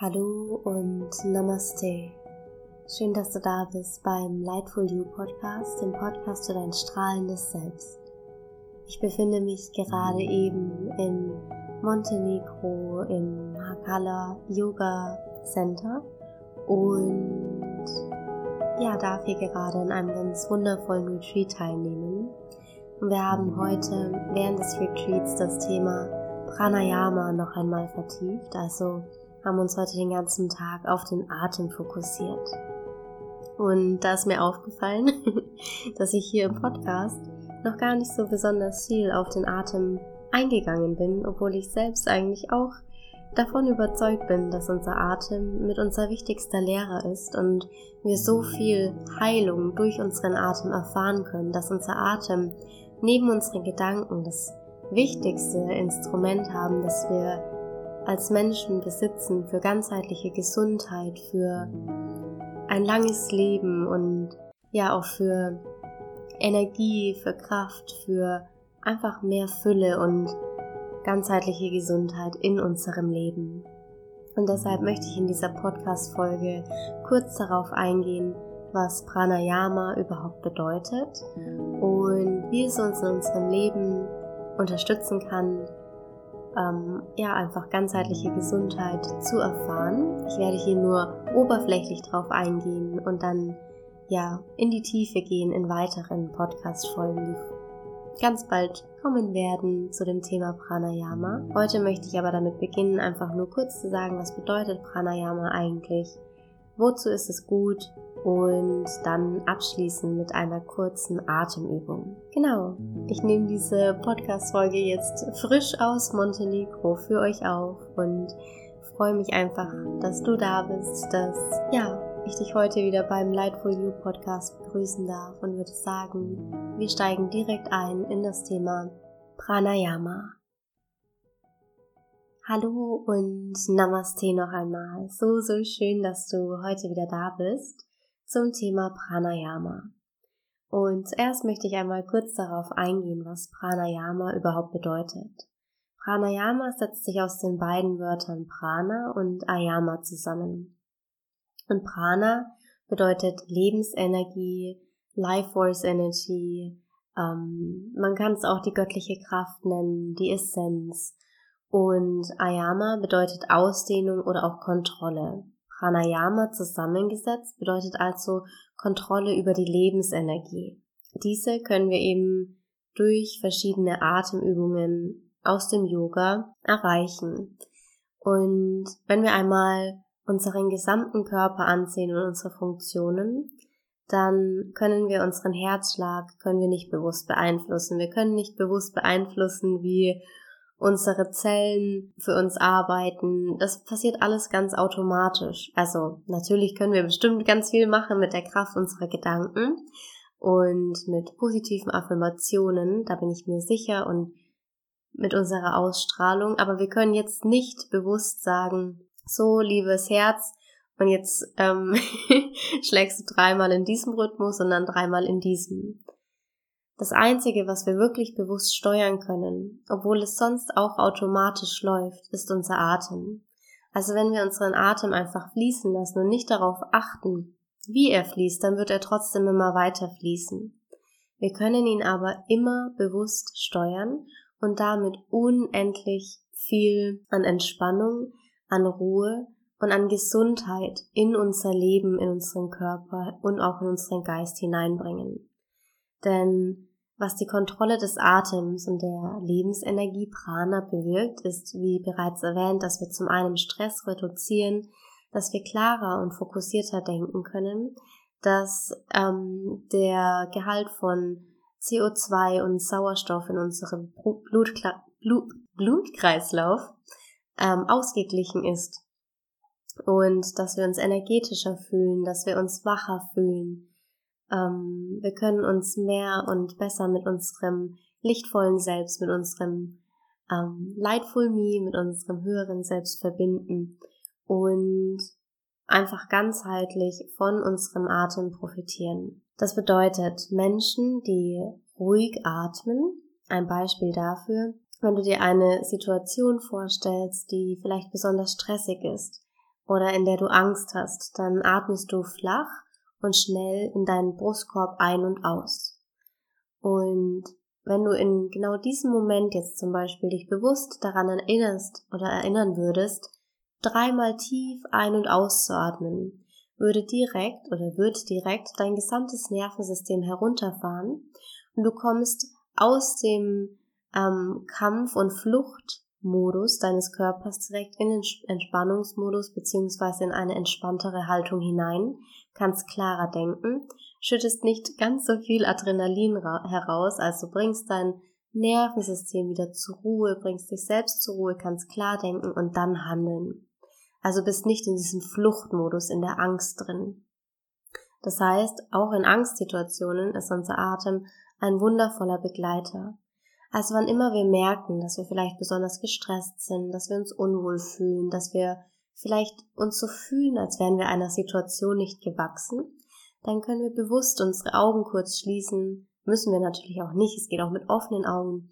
Hallo und Namaste. Schön, dass du da bist beim Lightful You Podcast, dem Podcast für dein strahlendes Selbst. Ich befinde mich gerade eben in Montenegro im Hakala Yoga Center und ja, darf hier gerade in einem ganz wundervollen Retreat teilnehmen. Und wir haben heute während des Retreats das Thema Pranayama noch einmal vertieft, also haben uns heute den ganzen Tag auf den Atem fokussiert. Und da ist mir aufgefallen, dass ich hier im Podcast noch gar nicht so besonders viel auf den Atem eingegangen bin, obwohl ich selbst eigentlich auch davon überzeugt bin, dass unser Atem mit unser wichtigster Lehrer ist und wir so viel Heilung durch unseren Atem erfahren können, dass unser Atem neben unseren Gedanken das wichtigste Instrument haben, das wir als Menschen besitzen für ganzheitliche Gesundheit, für ein langes Leben und ja auch für Energie, für Kraft, für einfach mehr Fülle und ganzheitliche Gesundheit in unserem Leben. Und deshalb möchte ich in dieser Podcast-Folge kurz darauf eingehen, was Pranayama überhaupt bedeutet und wie es uns in unserem Leben unterstützen kann, ähm, ja, einfach ganzheitliche Gesundheit zu erfahren. Ich werde hier nur oberflächlich drauf eingehen und dann ja in die Tiefe gehen in weiteren Podcast-Folgen, die ganz bald kommen werden zu dem Thema Pranayama. Heute möchte ich aber damit beginnen, einfach nur kurz zu sagen, was bedeutet Pranayama eigentlich, wozu ist es gut und dann abschließen mit einer kurzen Atemübung. Genau, ich nehme diese Podcast-Folge jetzt frisch aus Montenegro für euch auf und freue mich einfach, dass du da bist, dass, ja, ich dich heute wieder beim Lightful You Podcast begrüßen darf und würde sagen, wir steigen direkt ein in das Thema Pranayama. Hallo und Namaste noch einmal. So, so schön, dass du heute wieder da bist zum Thema Pranayama. Und zuerst möchte ich einmal kurz darauf eingehen, was Pranayama überhaupt bedeutet. Pranayama setzt sich aus den beiden Wörtern Prana und Ayama zusammen. Und Prana bedeutet Lebensenergie, Life Force Energy, ähm, man kann es auch die göttliche Kraft nennen, die Essenz. Und Ayama bedeutet Ausdehnung oder auch Kontrolle. Pranayama zusammengesetzt bedeutet also Kontrolle über die Lebensenergie. Diese können wir eben durch verschiedene Atemübungen aus dem Yoga erreichen. Und wenn wir einmal unseren gesamten Körper ansehen und unsere Funktionen, dann können wir unseren Herzschlag, können wir nicht bewusst beeinflussen. Wir können nicht bewusst beeinflussen, wie unsere Zellen für uns arbeiten. Das passiert alles ganz automatisch. Also natürlich können wir bestimmt ganz viel machen mit der Kraft unserer Gedanken und mit positiven Affirmationen, da bin ich mir sicher und mit unserer Ausstrahlung, aber wir können jetzt nicht bewusst sagen, so liebes Herz, und jetzt ähm, schlägst du dreimal in diesem Rhythmus und dann dreimal in diesem. Das Einzige, was wir wirklich bewusst steuern können, obwohl es sonst auch automatisch läuft, ist unser Atem. Also wenn wir unseren Atem einfach fließen lassen und nicht darauf achten, wie er fließt, dann wird er trotzdem immer weiter fließen. Wir können ihn aber immer bewusst steuern und damit unendlich viel an Entspannung, an Ruhe und an Gesundheit in unser Leben, in unseren Körper und auch in unseren Geist hineinbringen. Denn was die Kontrolle des Atems und der Lebensenergie Prana bewirkt, ist, wie bereits erwähnt, dass wir zum einen Stress reduzieren, dass wir klarer und fokussierter denken können, dass ähm, der Gehalt von CO2 und Sauerstoff in unserem Blutkla Blut Blutkreislauf ähm, ausgeglichen ist. Und dass wir uns energetischer fühlen, dass wir uns wacher fühlen, ähm, wir können uns mehr und besser mit unserem lichtvollen Selbst, mit unserem ähm, Lightful Me, mit unserem höheren Selbst verbinden und einfach ganzheitlich von unserem Atem profitieren. Das bedeutet, Menschen, die ruhig atmen, ein Beispiel dafür, wenn du dir eine Situation vorstellst, die vielleicht besonders stressig ist oder in der du Angst hast, dann atmest du flach und schnell in deinen Brustkorb ein und aus. Und wenn du in genau diesem Moment jetzt zum Beispiel dich bewusst daran erinnerst oder erinnern würdest, dreimal tief ein- und auszuatmen, würde direkt oder wird direkt dein gesamtes Nervensystem herunterfahren und du kommst aus dem ähm, Kampf- und Fluchtmodus deines Körpers direkt in den Entspannungsmodus beziehungsweise in eine entspanntere Haltung hinein, kannst klarer denken, schüttest nicht ganz so viel Adrenalin heraus, also bringst dein Nervensystem wieder zur Ruhe, bringst dich selbst zur Ruhe, kannst klar denken und dann handeln. Also bist nicht in diesem Fluchtmodus, in der Angst drin. Das heißt, auch in Angstsituationen ist unser Atem ein wundervoller Begleiter. Also wann immer wir merken, dass wir vielleicht besonders gestresst sind, dass wir uns unwohl fühlen, dass wir vielleicht uns so fühlen, als wären wir einer Situation nicht gewachsen, dann können wir bewusst unsere Augen kurz schließen. Müssen wir natürlich auch nicht, es geht auch mit offenen Augen.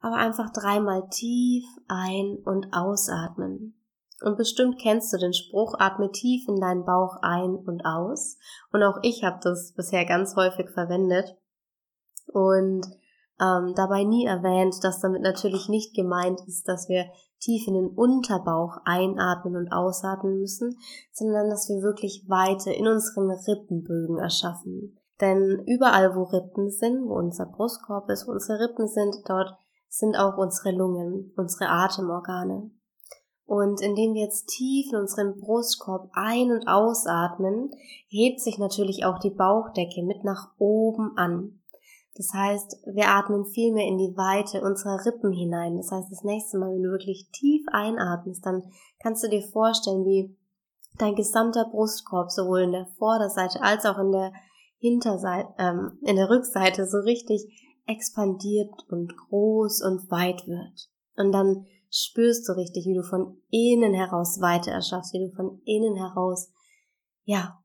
Aber einfach dreimal tief ein- und ausatmen. Und bestimmt kennst du den Spruch, atme tief in deinen Bauch ein und aus. Und auch ich habe das bisher ganz häufig verwendet und ähm, dabei nie erwähnt, dass damit natürlich nicht gemeint ist, dass wir tief in den Unterbauch einatmen und ausatmen müssen, sondern dass wir wirklich Weite in unseren Rippenbögen erschaffen. Denn überall, wo Rippen sind, wo unser Brustkorb ist, wo unsere Rippen sind, dort sind auch unsere Lungen, unsere Atemorgane. Und indem wir jetzt tief in unseren Brustkorb ein- und ausatmen, hebt sich natürlich auch die Bauchdecke mit nach oben an. Das heißt, wir atmen viel mehr in die Weite unserer Rippen hinein. Das heißt, das nächste Mal, wenn du wirklich tief einatmest, dann kannst du dir vorstellen, wie dein gesamter Brustkorb sowohl in der Vorderseite als auch in der Hinterseite, ähm, in der Rückseite so richtig expandiert und groß und weit wird. Und dann spürst du richtig, wie du von innen heraus weiter erschaffst, wie du von innen heraus, ja,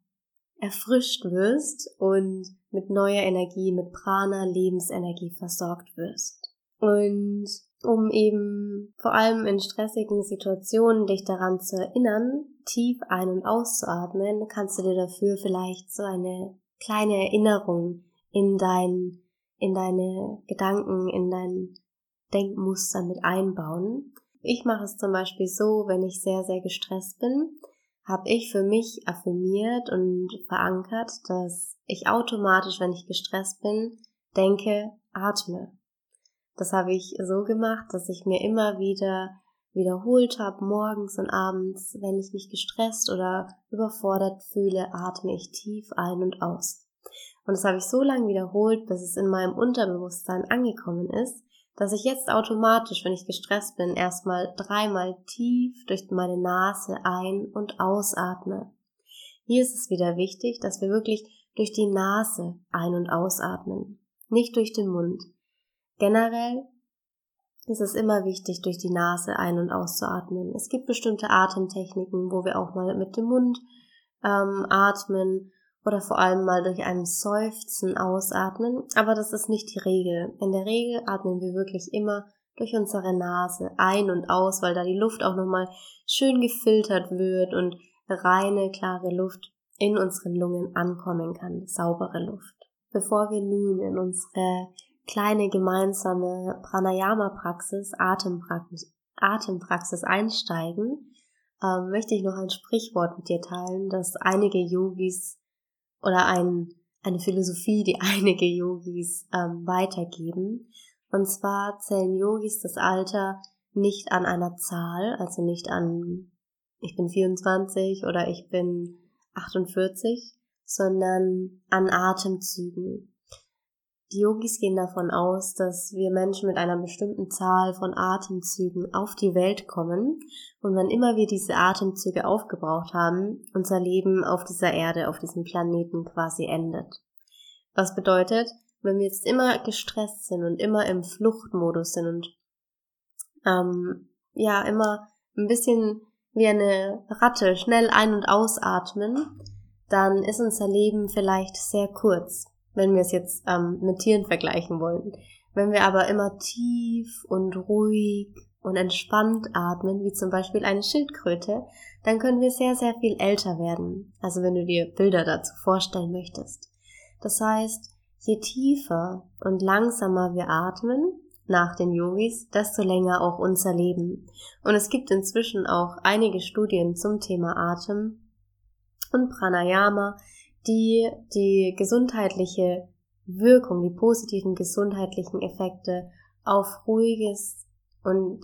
erfrischt wirst und mit neuer Energie, mit Prana, Lebensenergie versorgt wirst. Und um eben vor allem in stressigen Situationen dich daran zu erinnern, tief ein- und auszuatmen, kannst du dir dafür vielleicht so eine kleine Erinnerung in dein, in deine Gedanken, in dein Denkmuster mit einbauen. Ich mache es zum Beispiel so, wenn ich sehr, sehr gestresst bin, habe ich für mich affirmiert und verankert, dass ich automatisch, wenn ich gestresst bin, denke, atme. Das habe ich so gemacht, dass ich mir immer wieder wiederholt habe, morgens und abends, wenn ich mich gestresst oder überfordert fühle, atme ich tief ein und aus. Und das habe ich so lange wiederholt, bis es in meinem Unterbewusstsein angekommen ist, dass ich jetzt automatisch, wenn ich gestresst bin, erstmal dreimal tief durch meine Nase ein- und ausatme. Hier ist es wieder wichtig, dass wir wirklich durch die Nase ein- und ausatmen, nicht durch den Mund. Generell ist es immer wichtig, durch die Nase ein- und auszuatmen. Es gibt bestimmte Atemtechniken, wo wir auch mal mit dem Mund ähm, atmen oder vor allem mal durch ein Seufzen ausatmen, aber das ist nicht die Regel. In der Regel atmen wir wirklich immer durch unsere Nase ein und aus, weil da die Luft auch nochmal schön gefiltert wird und reine, klare Luft in unseren Lungen ankommen kann, saubere Luft. Bevor wir nun in unsere kleine gemeinsame Pranayama-Praxis, Atempraxis, Atempraxis einsteigen, ähm, möchte ich noch ein Sprichwort mit dir teilen, das einige Yogis oder ein, eine Philosophie, die einige Yogis ähm, weitergeben. Und zwar zählen Yogis das Alter nicht an einer Zahl, also nicht an ich bin 24 oder ich bin 48, sondern an Atemzügen. Die Yogis gehen davon aus, dass wir Menschen mit einer bestimmten Zahl von Atemzügen auf die Welt kommen und wann immer wir diese Atemzüge aufgebraucht haben, unser Leben auf dieser Erde, auf diesem Planeten quasi endet. Was bedeutet, wenn wir jetzt immer gestresst sind und immer im Fluchtmodus sind und ähm, ja immer ein bisschen wie eine Ratte schnell ein- und ausatmen, dann ist unser Leben vielleicht sehr kurz wenn wir es jetzt ähm, mit Tieren vergleichen wollen. Wenn wir aber immer tief und ruhig und entspannt atmen, wie zum Beispiel eine Schildkröte, dann können wir sehr, sehr viel älter werden. Also wenn du dir Bilder dazu vorstellen möchtest. Das heißt, je tiefer und langsamer wir atmen, nach den Yogis, desto länger auch unser Leben. Und es gibt inzwischen auch einige Studien zum Thema Atem und Pranayama, die die gesundheitliche Wirkung, die positiven gesundheitlichen Effekte auf ruhiges und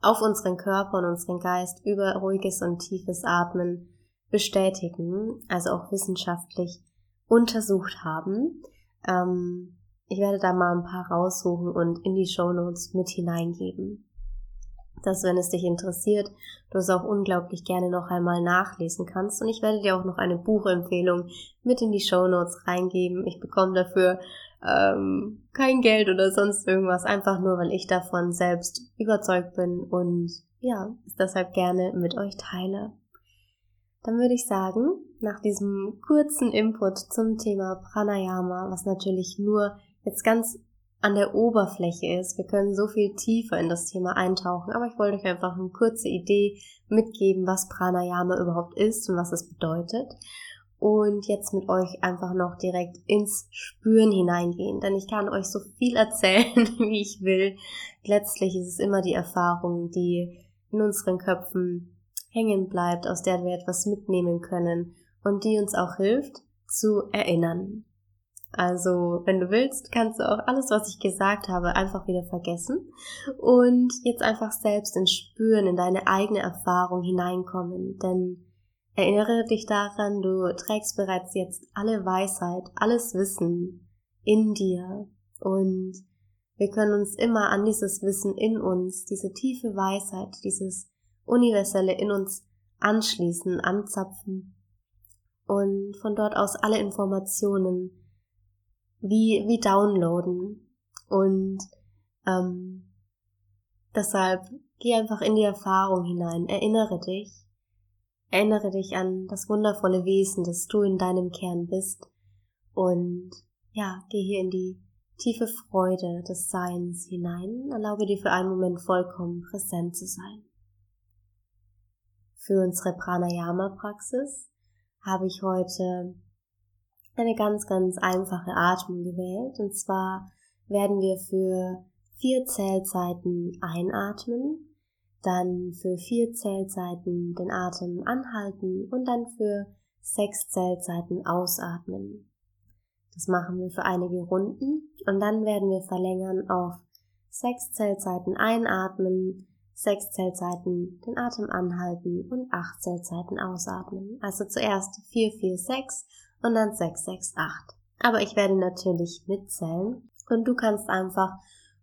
auf unseren Körper und unseren Geist über ruhiges und tiefes Atmen bestätigen, also auch wissenschaftlich untersucht haben. Ähm, ich werde da mal ein paar raussuchen und in die Show Notes mit hineingeben dass wenn es dich interessiert, du es auch unglaublich gerne noch einmal nachlesen kannst. Und ich werde dir auch noch eine Buchempfehlung mit in die Show Notes reingeben. Ich bekomme dafür ähm, kein Geld oder sonst irgendwas, einfach nur, weil ich davon selbst überzeugt bin und ja, es deshalb gerne mit euch teile. Dann würde ich sagen, nach diesem kurzen Input zum Thema Pranayama, was natürlich nur jetzt ganz an der Oberfläche ist. Wir können so viel tiefer in das Thema eintauchen, aber ich wollte euch einfach eine kurze Idee mitgeben, was Pranayama überhaupt ist und was es bedeutet. Und jetzt mit euch einfach noch direkt ins Spüren hineingehen, denn ich kann euch so viel erzählen, wie ich will. Letztlich ist es immer die Erfahrung, die in unseren Köpfen hängen bleibt, aus der wir etwas mitnehmen können und die uns auch hilft zu erinnern. Also, wenn du willst, kannst du auch alles, was ich gesagt habe, einfach wieder vergessen und jetzt einfach selbst ins Spüren, in deine eigene Erfahrung hineinkommen. Denn erinnere dich daran, du trägst bereits jetzt alle Weisheit, alles Wissen in dir und wir können uns immer an dieses Wissen in uns, diese tiefe Weisheit, dieses universelle in uns anschließen, anzapfen und von dort aus alle Informationen wie, wie downloaden. Und ähm, deshalb geh einfach in die Erfahrung hinein, erinnere dich, erinnere dich an das wundervolle Wesen, das du in deinem Kern bist und ja, geh hier in die tiefe Freude des Seins hinein, erlaube dir für einen Moment vollkommen präsent zu sein. Für unsere Pranayama-Praxis habe ich heute eine ganz, ganz einfache Atmung gewählt. Und zwar werden wir für vier Zählzeiten einatmen, dann für vier Zählzeiten den Atem anhalten und dann für sechs Zählzeiten ausatmen. Das machen wir für einige Runden und dann werden wir verlängern auf sechs Zählzeiten einatmen, sechs Zählzeiten den Atem anhalten und acht Zählzeiten ausatmen. Also zuerst vier, vier, sechs und dann 668. Aber ich werde natürlich mitzählen und du kannst einfach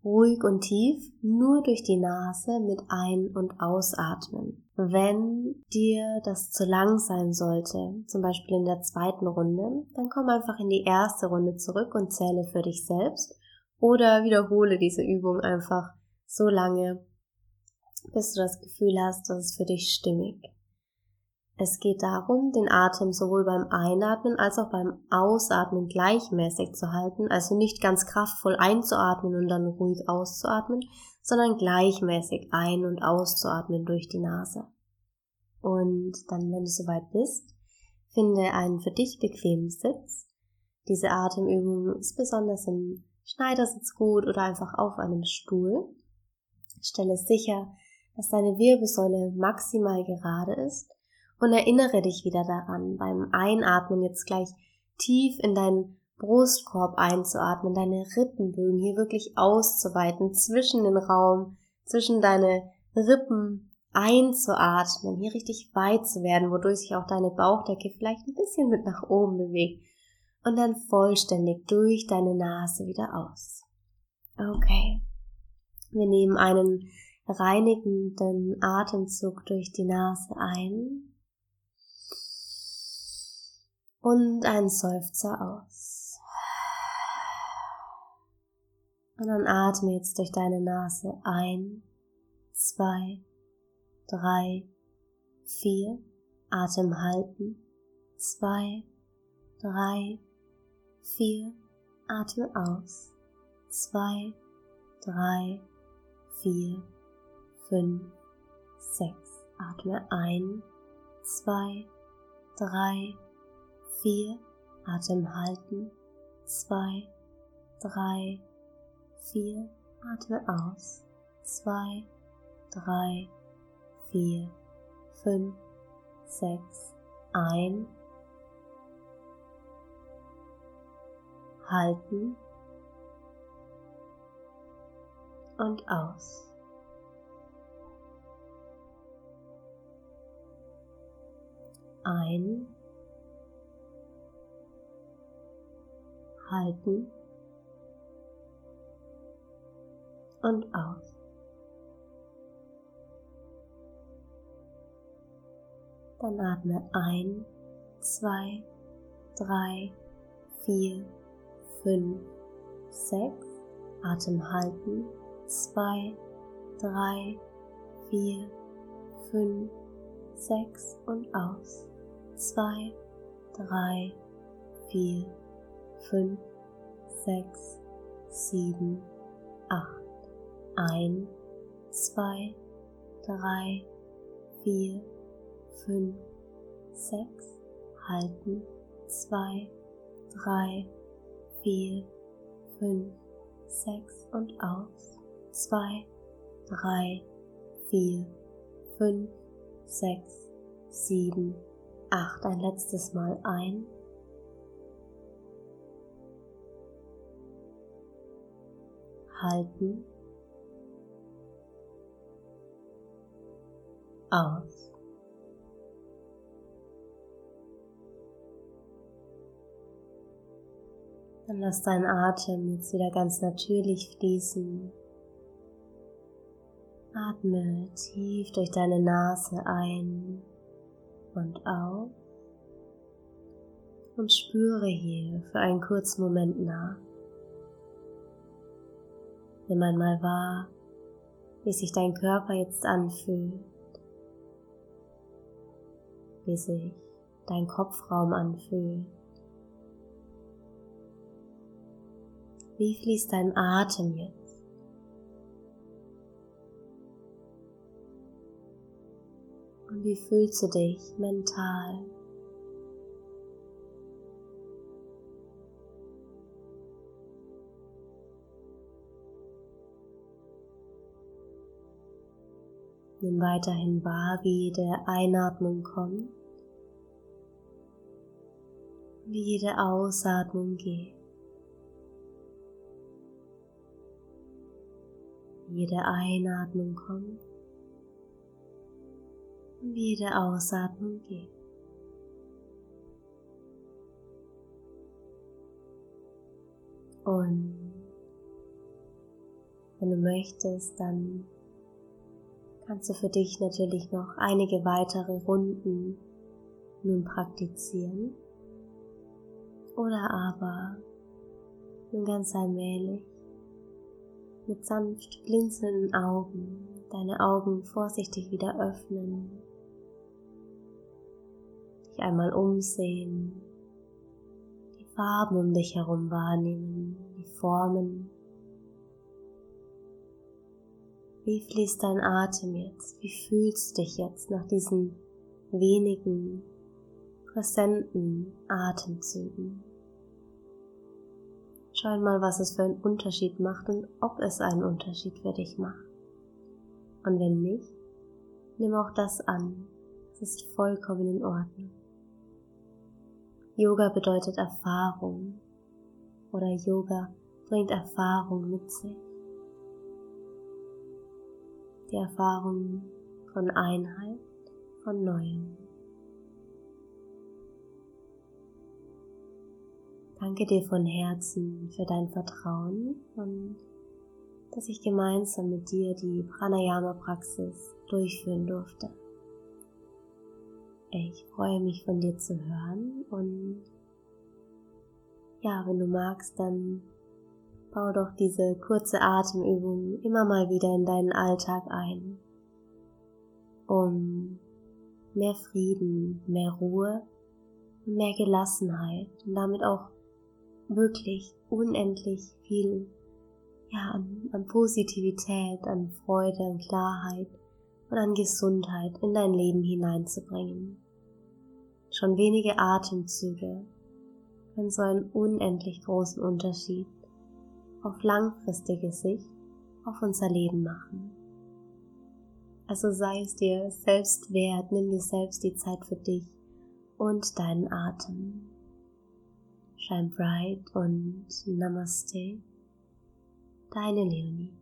ruhig und tief nur durch die Nase mit ein- und ausatmen. Wenn dir das zu lang sein sollte, zum Beispiel in der zweiten Runde, dann komm einfach in die erste Runde zurück und zähle für dich selbst oder wiederhole diese Übung einfach so lange, bis du das Gefühl hast, dass es für dich stimmig es geht darum, den Atem sowohl beim Einatmen als auch beim Ausatmen gleichmäßig zu halten, also nicht ganz kraftvoll einzuatmen und dann ruhig auszuatmen, sondern gleichmäßig ein- und auszuatmen durch die Nase. Und dann, wenn du soweit bist, finde einen für dich bequemen Sitz. Diese Atemübung ist besonders im Schneidersitz gut oder einfach auf einem Stuhl. Stelle sicher, dass deine Wirbelsäule maximal gerade ist und erinnere dich wieder daran, beim Einatmen jetzt gleich tief in deinen Brustkorb einzuatmen, deine Rippenbögen hier wirklich auszuweiten, zwischen den Raum, zwischen deine Rippen einzuatmen, hier richtig weit zu werden, wodurch sich auch deine Bauchdecke vielleicht ein bisschen mit nach oben bewegt und dann vollständig durch deine Nase wieder aus. Okay. Wir nehmen einen reinigenden Atemzug durch die Nase ein und ein Seufzer aus. Und dann atme jetzt durch deine Nase ein, zwei, drei, vier, Atem halten, zwei, drei, vier, atme aus, zwei, drei, vier, fünf, sechs. Atme ein, zwei, drei, vier. Atem halten, zwei, drei, vier. Atme aus, zwei, drei, vier, fünf, sechs. Ein, halten und aus. Ein, halten und aus. Dann atme ein, zwei, drei, vier, fünf, sechs. Atem halten. Zwei, drei, vier, fünf, sechs und aus. Zwei, drei, vier, fünf, sechs, sieben, acht. Ein, zwei, drei, vier, fünf, sechs. Halten. Zwei, drei, vier, fünf, sechs und aus. Zwei, drei, vier, fünf, sechs, sieben, acht. Ein letztes Mal ein. Halten. Aus. Dann lass deinen Atem jetzt wieder ganz natürlich fließen. Atme tief durch deine Nase ein und aus und spüre hier für einen kurzen Moment nach. Nimm einmal wahr, wie sich dein Körper jetzt anfühlt, wie sich dein Kopfraum anfühlt. Wie fließt dein Atem jetzt? Und wie fühlst du dich mental? Nimm weiterhin wahr, wie jede Einatmung kommt, wie jede Ausatmung geht. jede Einatmung kommt und jede Ausatmung geht. Und wenn du möchtest, dann kannst du für dich natürlich noch einige weitere Runden nun praktizieren. Oder aber nun ganz allmählich mit sanft blinzelnden Augen deine Augen vorsichtig wieder öffnen, dich einmal umsehen, die Farben um dich herum wahrnehmen, die Formen. Wie fließt dein Atem jetzt? Wie fühlst du dich jetzt nach diesen wenigen präsenten Atemzügen? Schau mal, was es für einen Unterschied macht und ob es einen Unterschied für dich macht. Und wenn nicht, nimm auch das an. Es ist vollkommen in Ordnung. Yoga bedeutet Erfahrung oder Yoga bringt Erfahrung mit sich. Die Erfahrung von Einheit, von Neuem. Danke dir von Herzen für dein Vertrauen und dass ich gemeinsam mit dir die Pranayama-Praxis durchführen durfte. Ich freue mich von dir zu hören und ja, wenn du magst, dann bau doch diese kurze Atemübung immer mal wieder in deinen Alltag ein, um mehr Frieden, mehr Ruhe mehr Gelassenheit und damit auch wirklich unendlich viel ja, an, an Positivität, an Freude, an Klarheit und an Gesundheit in dein Leben hineinzubringen. Schon wenige Atemzüge können so einen unendlich großen Unterschied auf langfristige Sicht auf unser Leben machen. Also sei es dir selbst wert, nimm dir selbst die Zeit für dich und deinen Atem. Shine bright und Namaste, deine Leonie.